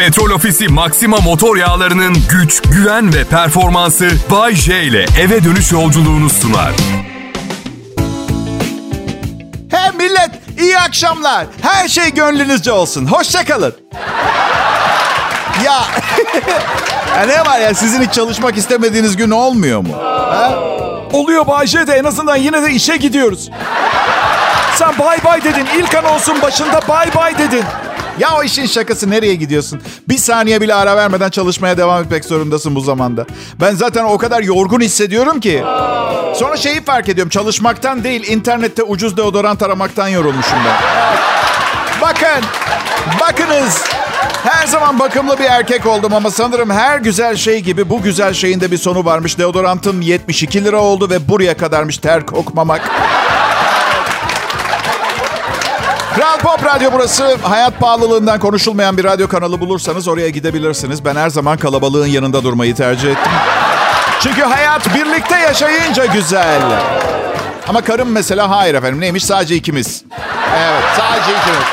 Petrol Ofisi Maxima motor yağlarının güç, güven ve performansı Bay J ile eve dönüş yolculuğunu sunar. He millet iyi akşamlar. Her şey gönlünüzce olsun. Hoşçakalın. ya, ya ne var ya sizin hiç çalışmak istemediğiniz gün olmuyor mu? Ha? Oluyor Bayce de en azından yine de işe gidiyoruz. Sen bay bay dedin. İlk anonsun başında bay bay dedin. Ya o işin şakası nereye gidiyorsun? Bir saniye bile ara vermeden çalışmaya devam etmek zorundasın bu zamanda. Ben zaten o kadar yorgun hissediyorum ki. Sonra şeyi fark ediyorum. Çalışmaktan değil, internette ucuz deodorant aramaktan yorulmuşum ben. Bakın, bakınız. Her zaman bakımlı bir erkek oldum ama sanırım her güzel şey gibi bu güzel şeyin de bir sonu varmış. Deodorantım 72 lira oldu ve buraya kadarmış ter kokmamak. Kral Pop Radyo burası. Hayat pahalılığından konuşulmayan bir radyo kanalı bulursanız oraya gidebilirsiniz. Ben her zaman kalabalığın yanında durmayı tercih ettim. Çünkü hayat birlikte yaşayınca güzel. Ama karım mesela hayır efendim. Neymiş? Sadece ikimiz. Evet sadece ikimiz.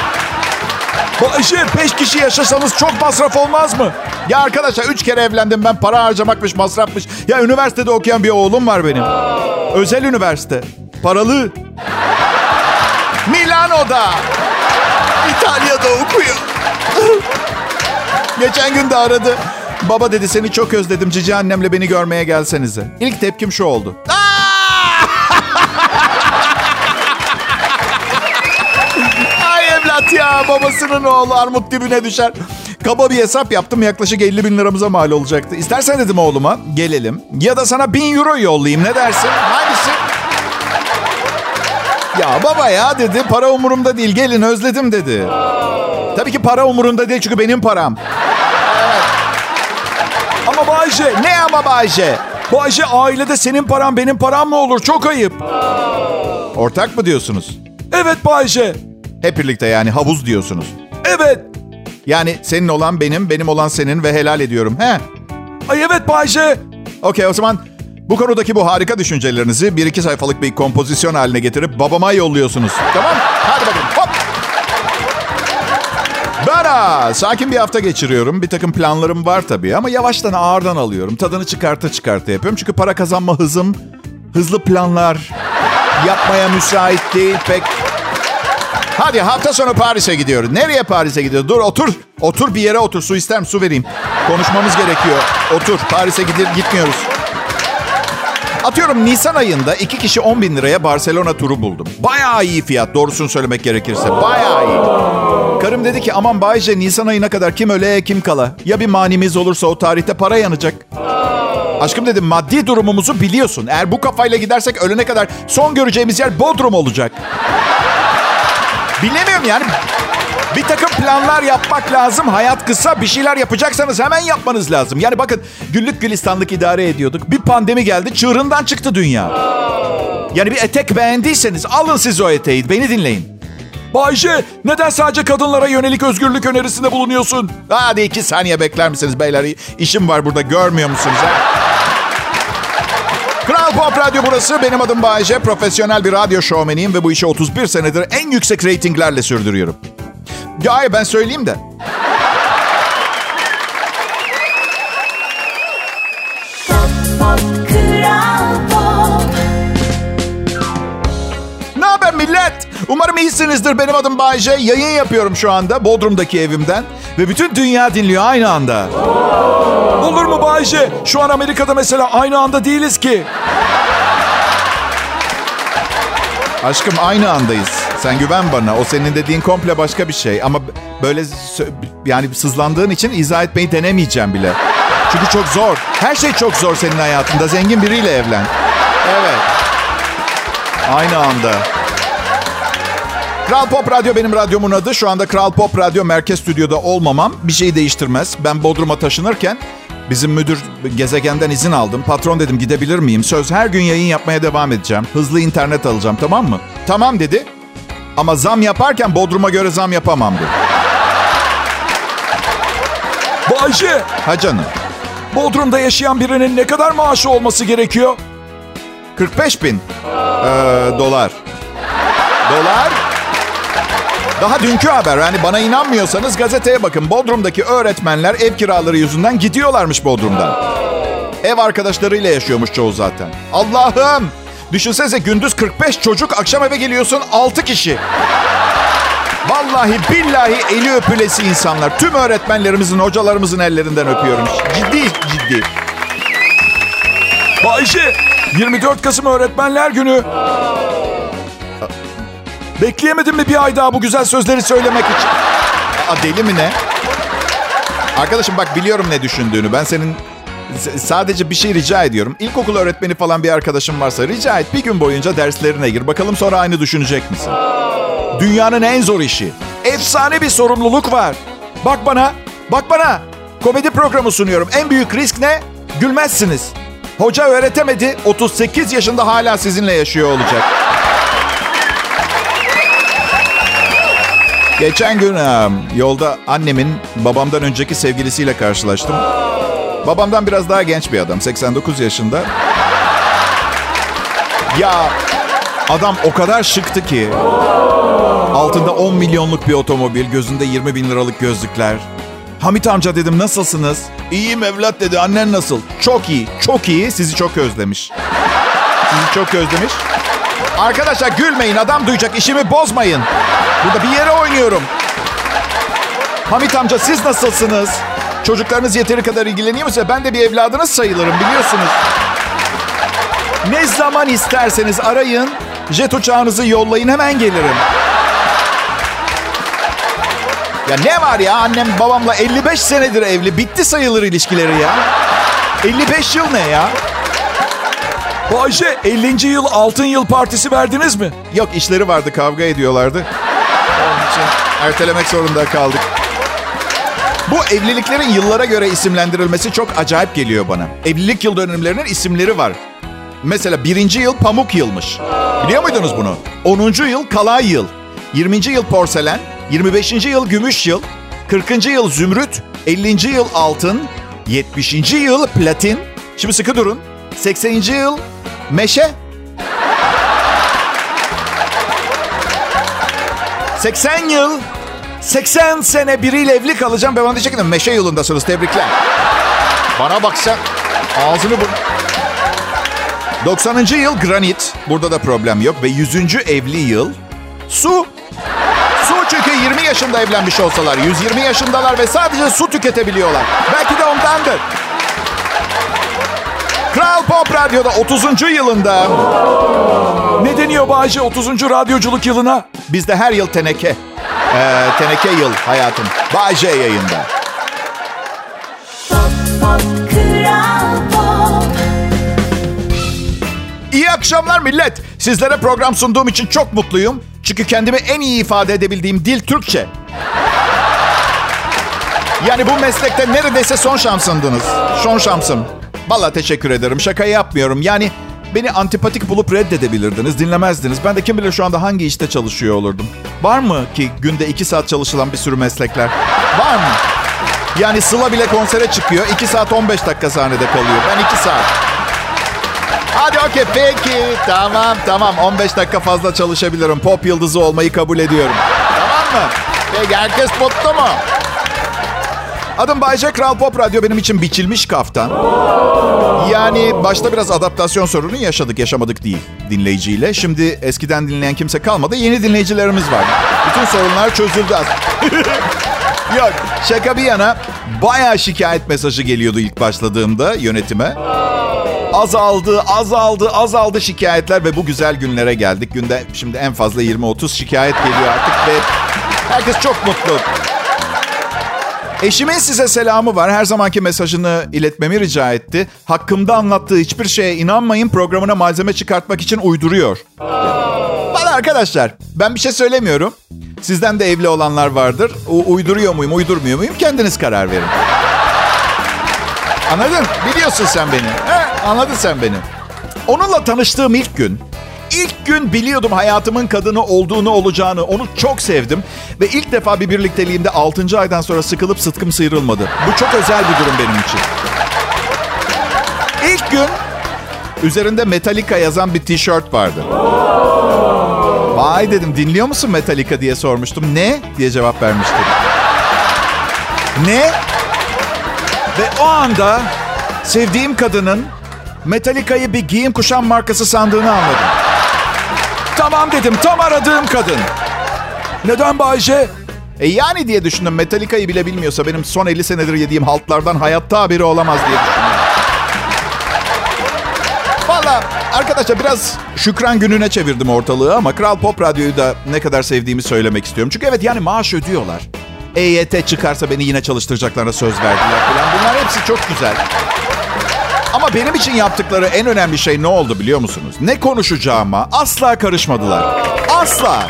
Bayce beş kişi yaşasanız çok masraf olmaz mı? Ya arkadaşlar üç kere evlendim ben. Para harcamakmış, masrafmış. Ya üniversitede okuyan bir oğlum var benim. Özel üniversite. Paralı. Milano'da. İtalya'da okuyor. Geçen gün de aradı. Baba dedi seni çok özledim. Cici annemle beni görmeye gelsenize. İlk tepkim şu oldu. Ay evlat ya babasının oğlu armut dibine düşer. Kaba bir hesap yaptım yaklaşık 50 bin liramıza mal olacaktı. İstersen dedim oğluma gelelim. Ya da sana bin euro yollayayım ne dersin? Hangisi? Ya baba ya dedi para umurumda değil gelin özledim dedi. Tabii ki para umurunda değil çünkü benim param. Ama Bayce, Ne ama Bayce? Bayce ailede senin paran benim param mı olur? Çok ayıp. Ortak mı diyorsunuz? Evet Bayce. Hep birlikte yani havuz diyorsunuz. Evet. Yani senin olan benim, benim olan senin ve helal ediyorum. He? Ay evet Bayce. Okey o zaman bu konudaki bu harika düşüncelerinizi bir iki sayfalık bir kompozisyon haline getirip babama yolluyorsunuz. Tamam Hadi bakalım hop. Bana sakin bir hafta geçiriyorum. Bir takım planlarım var tabii ama yavaştan ağırdan alıyorum. Tadını çıkarta çıkarta yapıyorum. Çünkü para kazanma hızım hızlı planlar yapmaya müsait değil pek. Hadi hafta sonu Paris'e gidiyoruz. Nereye Paris'e gidiyoruz? Dur otur. Otur bir yere otur. Su ister mi? Su vereyim. Konuşmamız gerekiyor. Otur. Paris'e gidip gitmiyoruz. Atıyorum Nisan ayında iki kişi 10 bin liraya Barcelona turu buldum. Bayağı iyi fiyat doğrusunu söylemek gerekirse. Bayağı iyi. Karım dedi ki aman Bayce Nisan ayına kadar kim öle kim kala. Ya bir manimiz olursa o tarihte para yanacak. Aşkım dedim maddi durumumuzu biliyorsun. Eğer bu kafayla gidersek ölene kadar son göreceğimiz yer Bodrum olacak. Bilemiyorum yani. Bir takım planlar yapmak lazım. Hayat kısa. Bir şeyler yapacaksanız hemen yapmanız lazım. Yani bakın güllük gülistanlık idare ediyorduk. Bir pandemi geldi. Çığırından çıktı dünya. Yani bir etek beğendiyseniz alın siz o eteği. Beni dinleyin. Bayce neden sadece kadınlara yönelik özgürlük önerisinde bulunuyorsun? Hadi iki saniye bekler misiniz beyler? İşim var burada görmüyor musunuz? Ha? Kral Pop Radyo burası. Benim adım Bayece. Profesyonel bir radyo şovmeniyim ve bu işi 31 senedir en yüksek reytinglerle sürdürüyorum. Ya hayır, ben söyleyeyim de. Ne haber millet? Umarım iyisinizdir. Benim adım Bayece. Yayın yapıyorum şu anda Bodrum'daki evimden. Ve bütün dünya dinliyor aynı anda. Olur mu Bayce? Şu an Amerika'da mesela aynı anda değiliz ki. Aşkım aynı andayız. Sen güven bana. O senin dediğin komple başka bir şey. Ama böyle yani sızlandığın için izah etmeyi denemeyeceğim bile. Çünkü çok zor. Her şey çok zor senin hayatında. Zengin biriyle evlen. Evet. Aynı anda. Kral Pop Radyo benim radyomun adı. Şu anda Kral Pop Radyo merkez stüdyoda olmamam bir şeyi değiştirmez. Ben Bodrum'a taşınırken bizim müdür gezegenden izin aldım. Patron dedim gidebilir miyim? Söz her gün yayın yapmaya devam edeceğim. Hızlı internet alacağım tamam mı? Tamam dedi. Ama zam yaparken Bodrum'a göre zam yapamam dedi. Bayce, Ha canım. Bodrum'da yaşayan birinin ne kadar maaşı olması gerekiyor? 45 bin ee, dolar. Dolar? Daha dünkü haber. Yani bana inanmıyorsanız gazeteye bakın. Bodrum'daki öğretmenler ev kiraları yüzünden gidiyorlarmış Bodrum'dan. Ev arkadaşlarıyla yaşıyormuş çoğu zaten. Allah'ım! Düşünsenize gündüz 45 çocuk, akşam eve geliyorsun 6 kişi. Vallahi billahi eli öpülesi insanlar. Tüm öğretmenlerimizin, hocalarımızın ellerinden öpüyorum. Ciddi ciddi. Bayşe 24 Kasım Öğretmenler Günü. Bekleyemedim mi bir ay daha bu güzel sözleri söylemek için? Aa, deli mi ne? Arkadaşım bak biliyorum ne düşündüğünü. Ben senin sadece bir şey rica ediyorum. İlkokul öğretmeni falan bir arkadaşım varsa rica et bir gün boyunca derslerine gir. Bakalım sonra aynı düşünecek misin? Dünyanın en zor işi. Efsane bir sorumluluk var. Bak bana, bak bana. Komedi programı sunuyorum. En büyük risk ne? Gülmezsiniz. Hoca öğretemedi, 38 yaşında hala sizinle yaşıyor olacak. Geçen gün yolda annemin babamdan önceki sevgilisiyle karşılaştım. Babamdan biraz daha genç bir adam, 89 yaşında. Ya adam o kadar şıktı ki. Altında 10 milyonluk bir otomobil, gözünde 20 bin liralık gözlükler. Hamit amca dedim nasılsınız? İyiyim evlat dedi. Annen nasıl? Çok iyi, çok iyi. Sizi çok özlemiş. Sizi çok özlemiş. Arkadaşlar gülmeyin. Adam duyacak. işimi bozmayın. Burada bir yere oynuyorum. Hamit amca siz nasılsınız? Çocuklarınız yeteri kadar ilgileniyor musunuz? Ben de bir evladınız sayılırım biliyorsunuz. Ne zaman isterseniz arayın. Jet uçağınızı yollayın hemen gelirim. Ya ne var ya annem babamla 55 senedir evli. Bitti sayılır ilişkileri ya. 55 yıl ne ya? Bayşe 50. yıl altın yıl partisi verdiniz mi? Yok işleri vardı kavga ediyorlardı. Onun için ertelemek zorunda kaldık. Bu evliliklerin yıllara göre isimlendirilmesi çok acayip geliyor bana. Evlilik yıl dönümlerinin isimleri var. Mesela birinci yıl pamuk yılmış. Biliyor muydunuz bunu? 10. yıl kalay yıl. 20. yıl porselen. 25. yıl gümüş yıl. 40. yıl zümrüt. 50. yıl altın. 70. yıl platin. Şimdi sıkı durun. 80. yıl meşe. 80 yıl 80 sene biriyle evli kalacağım. Ben ona diyecek ki meşe yılındasınız tebrikler. Bana baksa ağzını bu... 90. yıl granit. Burada da problem yok. Ve 100. evli yıl su. Su çünkü 20 yaşında evlenmiş olsalar 120 yaşındalar ve sadece su tüketebiliyorlar. Belki de ondandır. Kral Pop Radyo'da 30. yılında Ne deniyor Bayşe 30. radyoculuk yılına? bizde her yıl teneke. Ee, teneke yıl hayatım. Bay J yayında. Pop, pop, Pop. İyi akşamlar millet. Sizlere program sunduğum için çok mutluyum. Çünkü kendimi en iyi ifade edebildiğim dil Türkçe. Yani bu meslekte neredeyse son şansındınız. Son şansım. Vallahi teşekkür ederim. Şakayı yapmıyorum. Yani beni antipatik bulup reddedebilirdiniz, dinlemezdiniz. Ben de kim bilir şu anda hangi işte çalışıyor olurdum. Var mı ki günde iki saat çalışılan bir sürü meslekler? Var mı? Yani Sıla bile konsere çıkıyor. 2 saat 15 dakika sahnede kalıyor. Ben 2 saat. Hadi okey peki. Tamam tamam 15 dakika fazla çalışabilirim. Pop yıldızı olmayı kabul ediyorum. Tamam mı? Peki herkes mutlu mu? Adım Bayce Kral Pop Radyo benim için biçilmiş kaftan. Yani başta biraz adaptasyon sorunu yaşadık, yaşamadık değil dinleyiciyle. Şimdi eskiden dinleyen kimse kalmadı, yeni dinleyicilerimiz var. Bütün sorunlar çözüldü. Yok, şaka bir yana bayağı şikayet mesajı geliyordu ilk başladığımda yönetime. Azaldı, azaldı, azaldı şikayetler ve bu güzel günlere geldik. Günde şimdi en fazla 20-30 şikayet geliyor artık ve herkes çok mutlu. Eşimin size selamı var. Her zamanki mesajını iletmemi rica etti. Hakkımda anlattığı hiçbir şeye inanmayın. Programına malzeme çıkartmak için uyduruyor. Bana arkadaşlar ben bir şey söylemiyorum. Sizden de evli olanlar vardır. U- uyduruyor muyum, uydurmuyor muyum? Kendiniz karar verin. Anladın? Biliyorsun sen beni. He? Anladın sen beni. Onunla tanıştığım ilk gün, ilk gün biliyordum hayatımın kadını olduğunu olacağını. Onu çok sevdim. Ve ilk defa bir birlikteliğimde 6. aydan sonra sıkılıp sıtkım sıyrılmadı. Bu çok özel bir durum benim için. İlk gün üzerinde Metallica yazan bir tişört vardı. Vay dedim dinliyor musun Metallica diye sormuştum. Ne? diye cevap vermiştim. ne? Ve o anda sevdiğim kadının Metallica'yı bir giyim kuşam markası sandığını anladım. Tamam dedim tam aradığım kadın. Neden Bayce? E yani diye düşündüm. Metallica'yı bile bilmiyorsa benim son 50 senedir yediğim haltlardan hayatta haberi olamaz diye düşündüm. Valla arkadaşlar biraz şükran gününe çevirdim ortalığı ama Kral Pop Radyo'yu da ne kadar sevdiğimi söylemek istiyorum. Çünkü evet yani maaş ödüyorlar. EYT çıkarsa beni yine çalıştıracaklarına söz verdiler falan. Bunlar hepsi çok güzel. Ama benim için yaptıkları en önemli şey ne oldu biliyor musunuz? Ne konuşacağıma asla karışmadılar. Asla.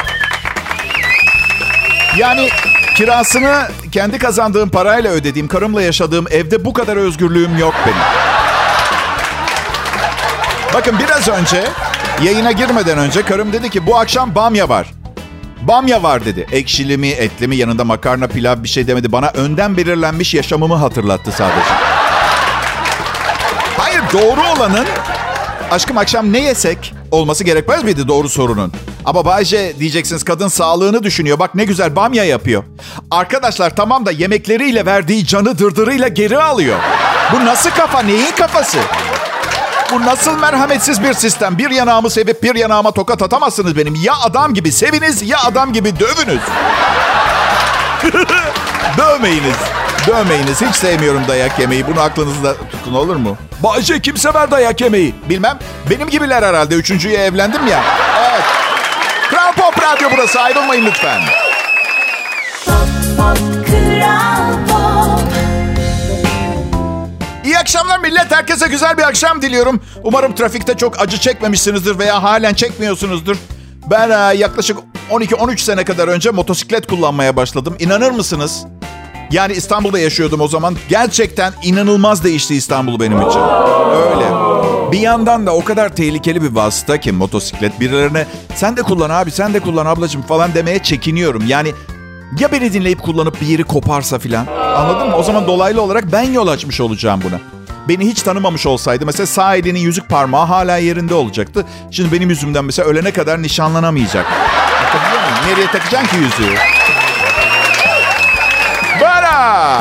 Yani kirasını kendi kazandığım parayla ödediğim, karımla yaşadığım evde bu kadar özgürlüğüm yok benim. Bakın biraz önce yayına girmeden önce karım dedi ki bu akşam bamya var. Bamya var dedi. Ekşili mi, etli mi, yanında makarna, pilav bir şey demedi. Bana önden belirlenmiş yaşamımı hatırlattı sadece. Doğru olanın aşkım akşam ne yesek olması gerekmez miydi doğru sorunun? Ama Bayce diyeceksiniz kadın sağlığını düşünüyor. Bak ne güzel bamya yapıyor. Arkadaşlar tamam da yemekleriyle verdiği canı dırdırıyla geri alıyor. Bu nasıl kafa? Neyin kafası? Bu nasıl merhametsiz bir sistem? Bir yanağımı sevip bir yanağıma tokat atamazsınız benim. Ya adam gibi seviniz ya adam gibi dövünüz. Dövmeyiniz. Dövmeyiniz. Hiç sevmiyorum dayak yemeyi. Bunu aklınızda tutun olur mu? Bayce kim sever dayak yemeyi? Bilmem. Benim gibiler herhalde. Üçüncüye evlendim ya. Evet. Kral Pop Radyo burası. Ayrılmayın lütfen. Pop, pop, Kral Pop. İyi akşamlar millet. Herkese güzel bir akşam diliyorum. Umarım trafikte çok acı çekmemişsinizdir veya halen çekmiyorsunuzdur. Ben e, yaklaşık 12-13 sene kadar önce motosiklet kullanmaya başladım. İnanır mısınız? Yani İstanbul'da yaşıyordum o zaman. Gerçekten inanılmaz değişti İstanbul benim için. Öyle. Bir yandan da o kadar tehlikeli bir vasıta ki motosiklet. Birilerine sen de kullan abi sen de kullan ablacığım falan demeye çekiniyorum. Yani ya beni dinleyip kullanıp bir yeri koparsa filan. Anladın mı? O zaman dolaylı olarak ben yol açmış olacağım buna. Beni hiç tanımamış olsaydı mesela sağ elinin yüzük parmağı hala yerinde olacaktı. Şimdi benim yüzümden mesela ölene kadar nişanlanamayacak. Nereye takacaksın ki yüzüğü?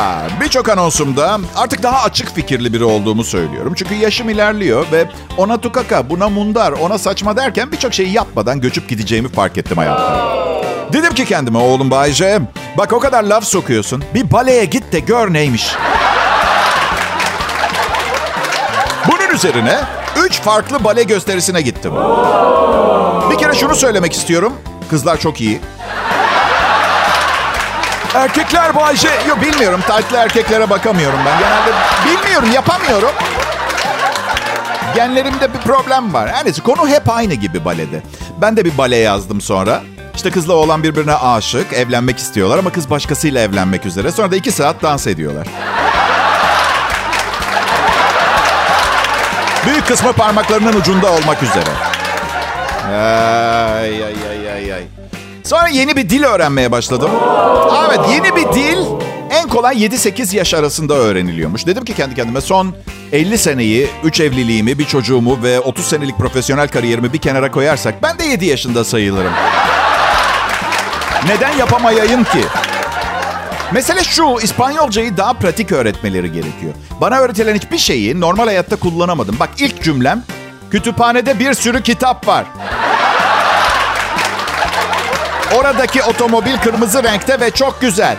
Bara! Birçok anonsumda artık daha açık fikirli biri olduğumu söylüyorum. Çünkü yaşım ilerliyor ve ona tukaka, buna mundar, ona saçma derken birçok şeyi yapmadan göçüp gideceğimi fark ettim hayatta. Dedim ki kendime oğlum Bayce, bak o kadar laf sokuyorsun. Bir baleye git de gör neymiş. Bunun üzerine üç farklı bale gösterisine gittim. Bir kere şunu söylemek istiyorum. Kızlar çok iyi. Erkekler Bayce. Yok bilmiyorum. Taytlı erkeklere bakamıyorum ben. Genelde bilmiyorum, yapamıyorum. Genlerimde bir problem var. Her neyse konu hep aynı gibi balede. Ben de bir bale yazdım sonra. İşte kızla oğlan birbirine aşık, evlenmek istiyorlar ama kız başkasıyla evlenmek üzere. Sonra da iki saat dans ediyorlar. Büyük kısmı parmaklarının ucunda olmak üzere. Ay ay ay ay ay. Sonra yeni bir dil öğrenmeye başladım. Evet yeni bir dil en kolay 7-8 yaş arasında öğreniliyormuş. Dedim ki kendi kendime son 50 seneyi, 3 evliliğimi, bir çocuğumu ve 30 senelik profesyonel kariyerimi bir kenara koyarsak ben de 7 yaşında sayılırım. Neden yapamayayım ki? Mesele şu, İspanyolcayı daha pratik öğretmeleri gerekiyor. Bana öğretilen hiçbir şeyi normal hayatta kullanamadım. Bak ilk cümlem, kütüphanede bir sürü kitap var. Oradaki otomobil kırmızı renkte ve çok güzel.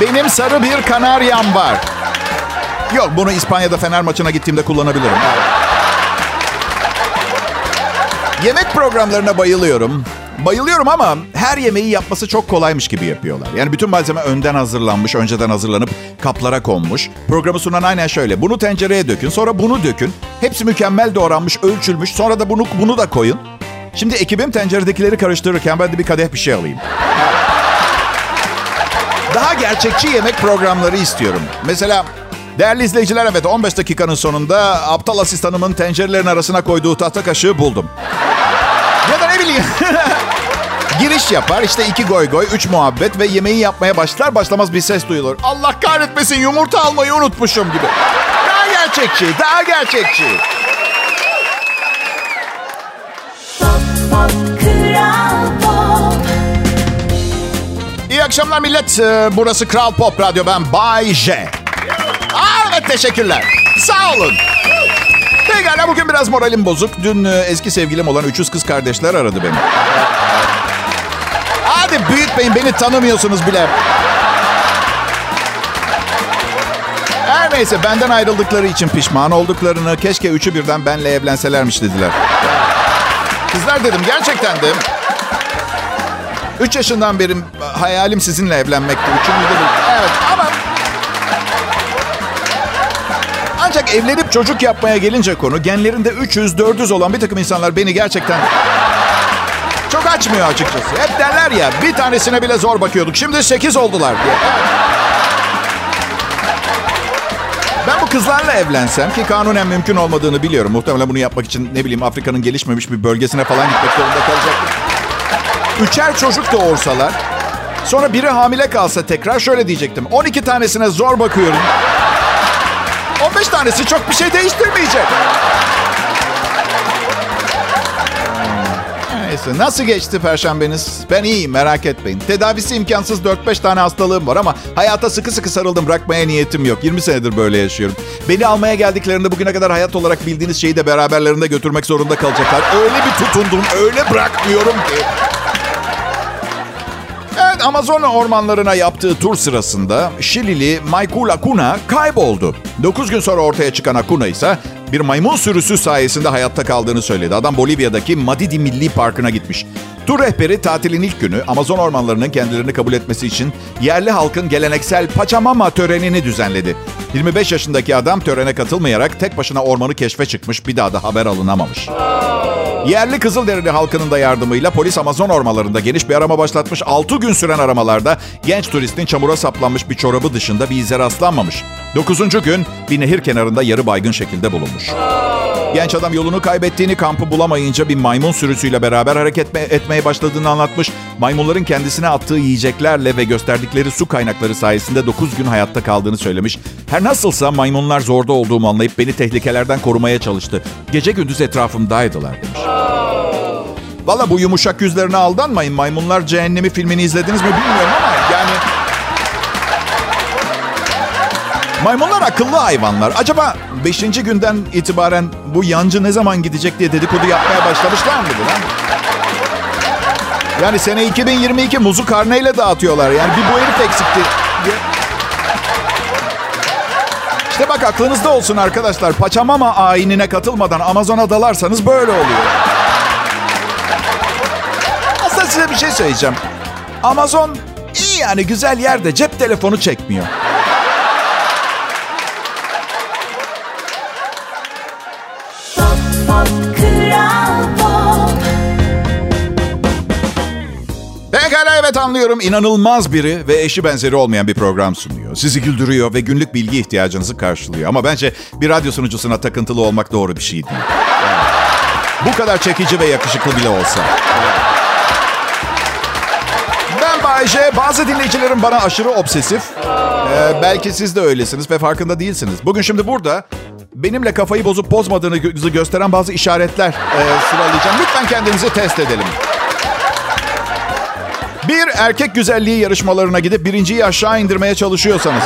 Benim sarı bir kanaryam var. Yok bunu İspanya'da Fener maçına gittiğimde kullanabilirim. Yemek programlarına bayılıyorum. Bayılıyorum ama her yemeği yapması çok kolaymış gibi yapıyorlar. Yani bütün malzeme önden hazırlanmış, önceden hazırlanıp kaplara konmuş. Programı sunan aynen şöyle. Bunu tencereye dökün, sonra bunu dökün. Hepsi mükemmel doğranmış, ölçülmüş. Sonra da bunu bunu da koyun. Şimdi ekibim tenceredekileri karıştırırken ben de bir kadeh bir şey alayım. Daha gerçekçi yemek programları istiyorum. Mesela değerli izleyiciler evet 15 dakikanın sonunda aptal asistanımın tencerelerin arasına koyduğu tahta kaşığı buldum. Ya da ne bileyim. Giriş yapar işte iki goy goy, üç muhabbet ve yemeği yapmaya başlar başlamaz bir ses duyulur. Allah kahretmesin yumurta almayı unutmuşum gibi. Daha gerçekçi, daha gerçekçi. Akşamlar millet. Ee, Burası Kral Pop Radyo. Ben Bay J. Aa, evet teşekkürler. Sağ olun. Pekala bugün biraz moralim bozuk. Dün e, eski sevgilim olan 300 kız kardeşler aradı beni. Hadi büyütmeyin beni tanımıyorsunuz bile. Her neyse benden ayrıldıkları için pişman olduklarını keşke üçü birden benle evlenselermiş dediler. Kızlar dedim gerçekten de 3 yaşından beri hayalim sizinle evlenmekti. Üçüncü de. Evet ama ancak evlenip çocuk yapmaya gelince konu genlerinde 300 400 olan bir takım insanlar beni gerçekten çok açmıyor açıkçası. Hep derler ya bir tanesine bile zor bakıyorduk. Şimdi 8 oldular diye. Ben bu kızlarla evlensem ki kanunen mümkün olmadığını biliyorum. Muhtemelen bunu yapmak için ne bileyim Afrika'nın gelişmemiş bir bölgesine falan gitmek zorunda kalacaktım. Üçer çocuk doğursalar, sonra biri hamile kalsa tekrar şöyle diyecektim. 12 tanesine zor bakıyorum. 15 tanesi çok bir şey değiştirmeyecek. Neyse nasıl geçti perşembeniz? Ben iyiyim merak etmeyin. Tedavisi imkansız 4-5 tane hastalığım var ama hayata sıkı sıkı sarıldım bırakmaya niyetim yok. 20 senedir böyle yaşıyorum. Beni almaya geldiklerinde bugüne kadar hayat olarak bildiğiniz şeyi de beraberlerinde götürmek zorunda kalacaklar. Öyle bir tutundum öyle bırakmıyorum ki. Amazon ormanlarına yaptığı tur sırasında Şilili Michael Acuna kayboldu. 9 gün sonra ortaya çıkan Acuna ise bir maymun sürüsü sayesinde hayatta kaldığını söyledi. Adam Bolivya'daki Madidi Milli Parkı'na gitmiş. Tur rehberi tatilin ilk günü Amazon ormanlarının kendilerini kabul etmesi için yerli halkın geleneksel Pachamama törenini düzenledi. 25 yaşındaki adam törene katılmayarak tek başına ormanı keşfe çıkmış bir daha da haber alınamamış. Yerli Kızılderili halkının da yardımıyla polis Amazon ormanlarında geniş bir arama başlatmış. 6 gün süren aramalarda genç turistin çamura saplanmış bir çorabı dışında bir ize rastlanmamış. 9. gün bir nehir kenarında yarı baygın şekilde bulunmuş. Genç adam yolunu kaybettiğini, kampı bulamayınca bir maymun sürüsüyle beraber hareket etmeye başladığını anlatmış. Maymunların kendisine attığı yiyeceklerle ve gösterdikleri su kaynakları sayesinde 9 gün hayatta kaldığını söylemiş. Her nasılsa maymunlar zorda olduğumu anlayıp beni tehlikelerden korumaya çalıştı. Gece gündüz etrafımdaydılar demiş. Valla bu yumuşak yüzlerine aldanmayın. Maymunlar Cehennemi filmini izlediniz mi bilmiyorum ama Maymunlar akıllı hayvanlar. Acaba 5. günden itibaren bu yancı ne zaman gidecek diye dedikodu yapmaya başlamışlar mıdır? Ha? Yani sene 2022 muzu karneyle dağıtıyorlar. Yani bir bu herif eksikti. İşte bak aklınızda olsun arkadaşlar. Paçamama ayinine katılmadan Amazon'a dalarsanız böyle oluyor. Aslında size bir şey söyleyeceğim. Amazon iyi yani güzel yerde cep telefonu çekmiyor. Anlıyorum. İnanılmaz biri ve eşi benzeri olmayan bir program sunuyor. Sizi güldürüyor ve günlük bilgi ihtiyacınızı karşılıyor. Ama bence bir radyo sunucusuna takıntılı olmak doğru bir şey değil. Bu kadar çekici ve yakışıklı bile olsa. Ben Bayece. Bazı dinleyicilerim bana aşırı obsesif. Ee, belki siz de öylesiniz ve farkında değilsiniz. Bugün şimdi burada benimle kafayı bozup bozmadığınızı gösteren bazı işaretler e, sıralayacağım. Lütfen kendimizi test edelim. Bir, erkek güzelliği yarışmalarına gidip birinciyi aşağı indirmeye çalışıyorsanız.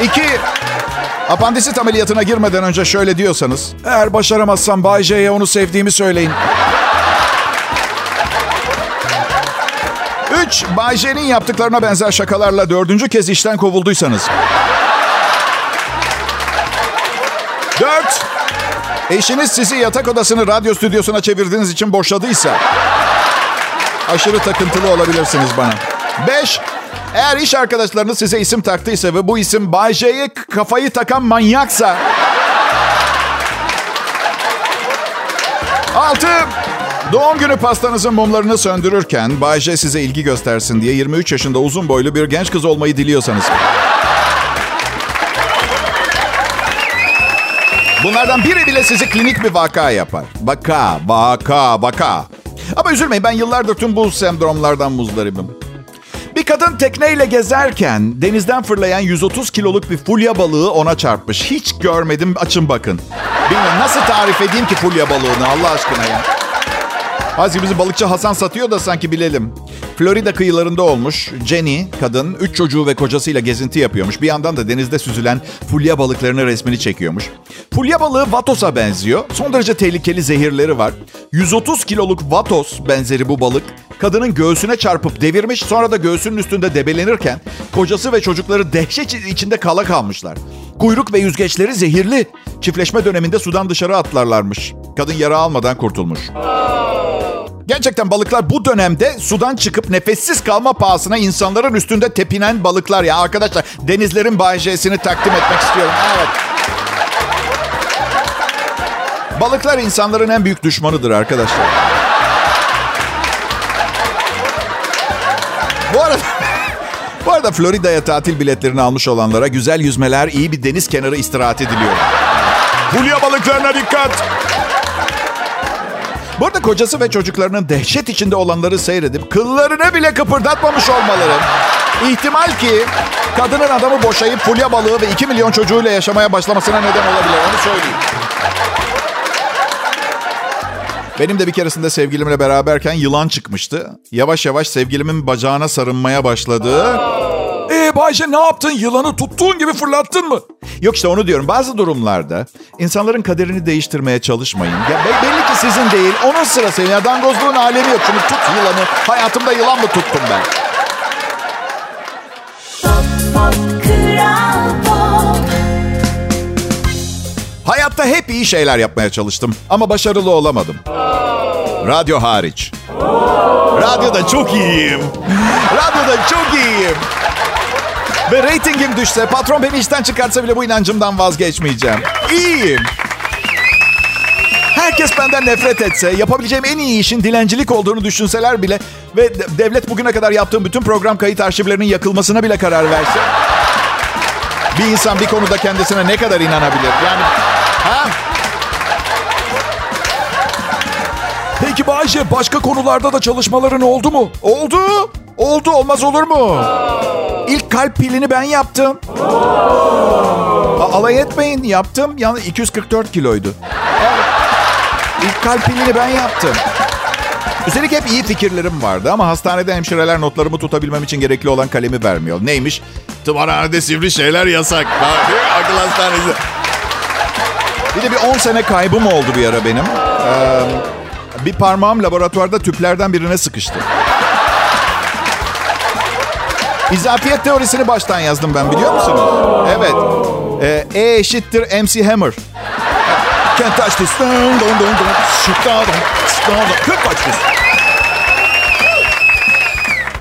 İki, apandisit ameliyatına girmeden önce şöyle diyorsanız. Eğer başaramazsam Bay J'ye onu sevdiğimi söyleyin. Üç, Bay J'nin yaptıklarına benzer şakalarla dördüncü kez işten kovulduysanız. Dört, Eşiniz sizi yatak odasını radyo stüdyosuna çevirdiğiniz için boşadıysa... aşırı takıntılı olabilirsiniz bana. Beş, eğer iş arkadaşlarınız size isim taktıysa ve bu isim Bay J'ye kafayı takan manyaksa... Altı, doğum günü pastanızın mumlarını söndürürken Bay J size ilgi göstersin diye 23 yaşında uzun boylu bir genç kız olmayı diliyorsanız... Bunlardan biri bile sizi klinik bir vaka yapar. Vaka, vaka, vaka. Ama üzülmeyin ben yıllardır tüm bu sendromlardan muzdaribim. Bir kadın tekneyle gezerken denizden fırlayan 130 kiloluk bir fulya balığı ona çarpmış. Hiç görmedim açın bakın. Bilmiyorum nasıl tarif edeyim ki fulya balığını Allah aşkına ya. Azıcık bizi balıkçı Hasan satıyor da sanki bilelim. Florida kıyılarında olmuş. Jenny, kadın, üç çocuğu ve kocasıyla gezinti yapıyormuş. Bir yandan da denizde süzülen fulya balıklarının resmini çekiyormuş. Fulya balığı vatosa benziyor. Son derece tehlikeli zehirleri var. 130 kiloluk vatos benzeri bu balık kadının göğsüne çarpıp devirmiş. Sonra da göğsünün üstünde debelenirken kocası ve çocukları dehşet içinde kala kalmışlar. Kuyruk ve yüzgeçleri zehirli. Çiftleşme döneminde sudan dışarı atlarlarmış. Kadın yara almadan kurtulmuş. Gerçekten balıklar bu dönemde sudan çıkıp nefessiz kalma pahasına insanların üstünde tepinen balıklar ya. Arkadaşlar denizlerin bayejesini takdim etmek istiyorum. Evet. Balıklar insanların en büyük düşmanıdır arkadaşlar. Bu arada bu arada Florida'ya tatil biletlerini almış olanlara güzel yüzmeler, iyi bir deniz kenarı istirahati diliyorum. Hulya balıklarına dikkat. Bu arada kocası ve çocuklarının dehşet içinde olanları seyredip kıllarını bile kıpırdatmamış olmaları. İhtimal ki kadının adamı boşayıp fulya balığı ve 2 milyon çocuğuyla yaşamaya başlamasına neden olabilir. Onu söyleyeyim. Benim de bir keresinde sevgilimle beraberken yılan çıkmıştı. Yavaş yavaş sevgilimin bacağına sarınmaya başladı. Ee Bayce ne yaptın? Yılanı tuttuğun gibi fırlattın mı? Yok işte onu diyorum. Bazı durumlarda insanların kaderini değiştirmeye çalışmayın. Ya be- belli ki sizin değil, onun sırası. Ya dangozluğun alemi yok. Şunu tut yılanı. Hayatımda yılan mı tuttum ben? Kral Pop Hayatta hep iyi şeyler yapmaya çalıştım ama başarılı olamadım. Radyo hariç. Radyoda çok iyiyim. Radyoda çok iyiyim. Ve reytingim düşse, patron beni işten çıkartsa bile bu inancımdan vazgeçmeyeceğim. İyiyim. Herkes benden nefret etse, yapabileceğim en iyi işin dilencilik olduğunu düşünseler bile ve de- devlet bugüne kadar yaptığım bütün program kayıt arşivlerinin yakılmasına bile karar verse. Bir insan bir konuda kendisine ne kadar inanabilir? Yani ha? Peki Bayce başka konularda da çalışmaların oldu mu? Oldu. Oldu olmaz olur mu? İlk kalp pilini ben yaptım. A- alay etmeyin yaptım. Yani 244 kiloydu. İlk kalp pilini ben yaptım. Üstelik hep iyi fikirlerim vardı ama hastanede hemşireler notlarımı tutabilmem için gerekli olan kalemi vermiyor. Neymiş? Tımarhanede sivri şeyler yasak. Akıl hastanesi. Bir de bir 10 sene kaybım oldu bir ara benim. Ee, bir parmağım laboratuvarda tüplerden birine sıkıştı. İzafiyet teorisini baştan yazdım ben biliyor musunuz? Evet. Ee, e eşittir MC Hammer. Can't touch this. Dun, dun, dun, dun. Dun, dun. Can't touch this.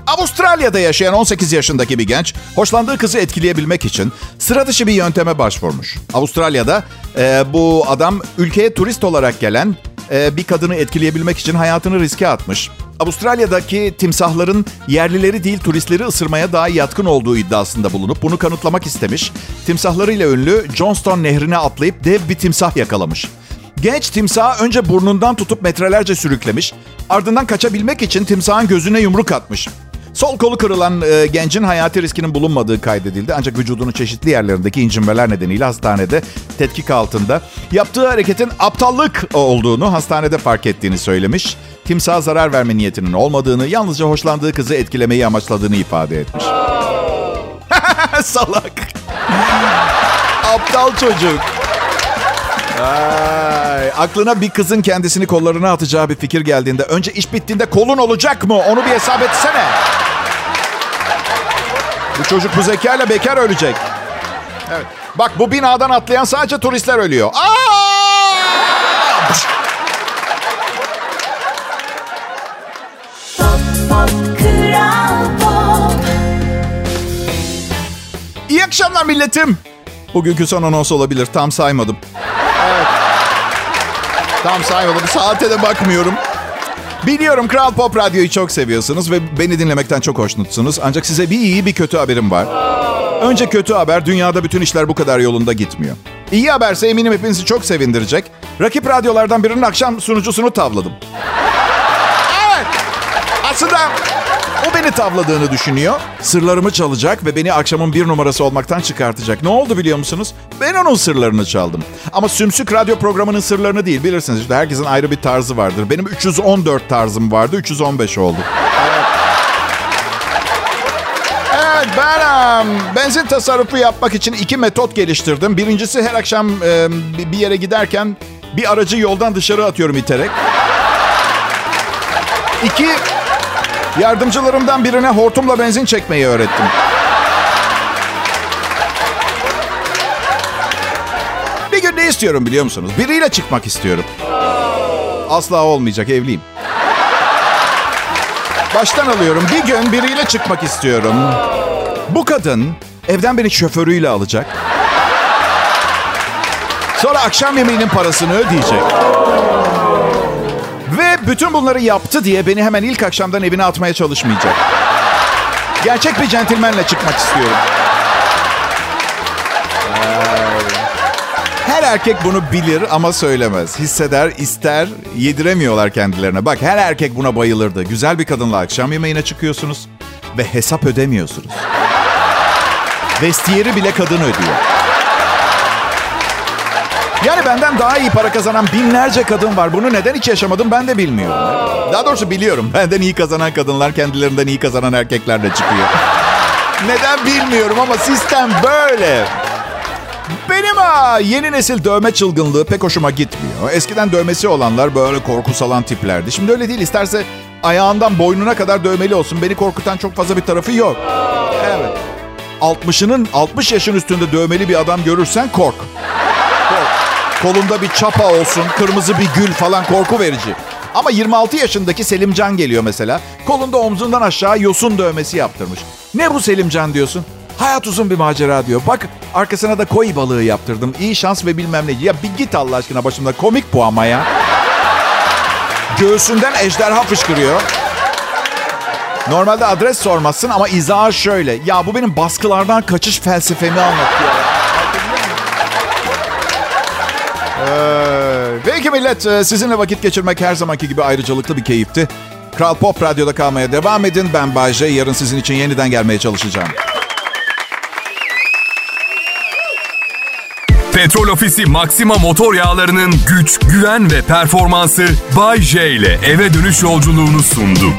Avustralya'da yaşayan 18 yaşındaki bir genç hoşlandığı kızı etkileyebilmek için sıra dışı bir yönteme başvurmuş. Avustralya'da e, bu adam ülkeye turist olarak gelen e, bir kadını etkileyebilmek için hayatını riske atmış. Avustralya'daki timsahların yerlileri değil turistleri ısırmaya daha yatkın olduğu iddiasında bulunup bunu kanıtlamak istemiş. Timsahlarıyla ünlü Johnston Nehri'ne atlayıp dev bir timsah yakalamış. Genç timsahı önce burnundan tutup metrelerce sürüklemiş. Ardından kaçabilmek için timsahın gözüne yumruk atmış. Sol kolu kırılan e, gencin hayati riskinin bulunmadığı kaydedildi. Ancak vücudunun çeşitli yerlerindeki incinmeler nedeniyle hastanede tetkik altında. Yaptığı hareketin aptallık olduğunu hastanede fark ettiğini söylemiş. Timsaha zarar verme niyetinin olmadığını, yalnızca hoşlandığı kızı etkilemeyi amaçladığını ifade etmiş. Salak. Aptal çocuk. Ay, aklına bir kızın kendisini kollarına atacağı bir fikir geldiğinde önce iş bittiğinde kolun olacak mı? Onu bir hesap etsene. Bu çocuk bu zekayla bekar ölecek. Evet. Bak bu binadan atlayan sadece turistler ölüyor. Aa! Pop İyi akşamlar milletim. Bugünkü son anons olabilir. Tam saymadım. Tam saymadım. Saate de bakmıyorum. Biliyorum Kral Pop Radyo'yu çok seviyorsunuz ve beni dinlemekten çok hoşnutsunuz. Ancak size bir iyi bir kötü haberim var. Önce kötü haber, dünyada bütün işler bu kadar yolunda gitmiyor. İyi haberse eminim hepinizi çok sevindirecek. Rakip radyolardan birinin akşam sunucusunu tavladım. Evet. Aslında O beni tavladığını düşünüyor. Sırlarımı çalacak ve beni akşamın bir numarası olmaktan çıkartacak. Ne oldu biliyor musunuz? Ben onun sırlarını çaldım. Ama Sümsük radyo programının sırlarını değil. Bilirsiniz işte herkesin ayrı bir tarzı vardır. Benim 314 tarzım vardı. 315 oldu. Evet ben em, benzin tasarrufu yapmak için iki metot geliştirdim. Birincisi her akşam bir- bir yere giderken bir aracı yoldan dışarı atıyorum iterek. İki, yardımcılarımdan birine hortumla benzin çekmeyi öğrettim. Bir gün ne istiyorum biliyor musunuz? Biriyle çıkmak istiyorum. Asla olmayacak, evliyim. Baştan alıyorum. Bir gün biriyle çıkmak istiyorum. Bu kadın evden beni şoförüyle alacak. Sonra akşam yemeğinin parasını ödeyecek. Bütün bunları yaptı diye beni hemen ilk akşamdan evine atmaya çalışmayacak. Gerçek bir centilmenle çıkmak istiyorum. Her erkek bunu bilir ama söylemez. Hisseder, ister, yediremiyorlar kendilerine. Bak her erkek buna bayılırdı. Güzel bir kadınla akşam yemeğine çıkıyorsunuz ve hesap ödemiyorsunuz. Vestiyeri bile kadın ödüyor. Yani benden daha iyi para kazanan binlerce kadın var. Bunu neden hiç yaşamadım ben de bilmiyorum. Daha doğrusu biliyorum. Benden iyi kazanan kadınlar kendilerinden iyi kazanan erkeklerle çıkıyor. neden bilmiyorum ama sistem böyle. Benim ha, yeni nesil dövme çılgınlığı pek hoşuma gitmiyor. Eskiden dövmesi olanlar böyle korku salan tiplerdi. Şimdi öyle değil. İsterse ayağından boynuna kadar dövmeli olsun. Beni korkutan çok fazla bir tarafı yok. Evet. 60'ının 60 yaşın üstünde dövmeli bir adam görürsen kork. Kolunda bir çapa olsun, kırmızı bir gül falan korku verici. Ama 26 yaşındaki Selimcan geliyor mesela. Kolunda omzundan aşağı yosun dövmesi yaptırmış. Ne bu Selimcan diyorsun? Hayat uzun bir macera diyor. Bak arkasına da koi balığı yaptırdım. İyi şans ve bilmem ne. Ya bir git Allah aşkına başımda. Komik bu ama ya. Göğsünden ejderha fışkırıyor. Normalde adres sormazsın ama izahı şöyle. Ya bu benim baskılardan kaçış felsefemi anlatıyor. Ee, millet e, sizinle vakit geçirmek her zamanki gibi ayrıcalıklı bir keyifti. Kral Pop Radyo'da kalmaya devam edin. Ben Bayce. Yarın sizin için yeniden gelmeye çalışacağım. Petrol Ofisi Maxima motor yağlarının güç, güven ve performansı Bay J ile eve dönüş yolculuğunu sundu.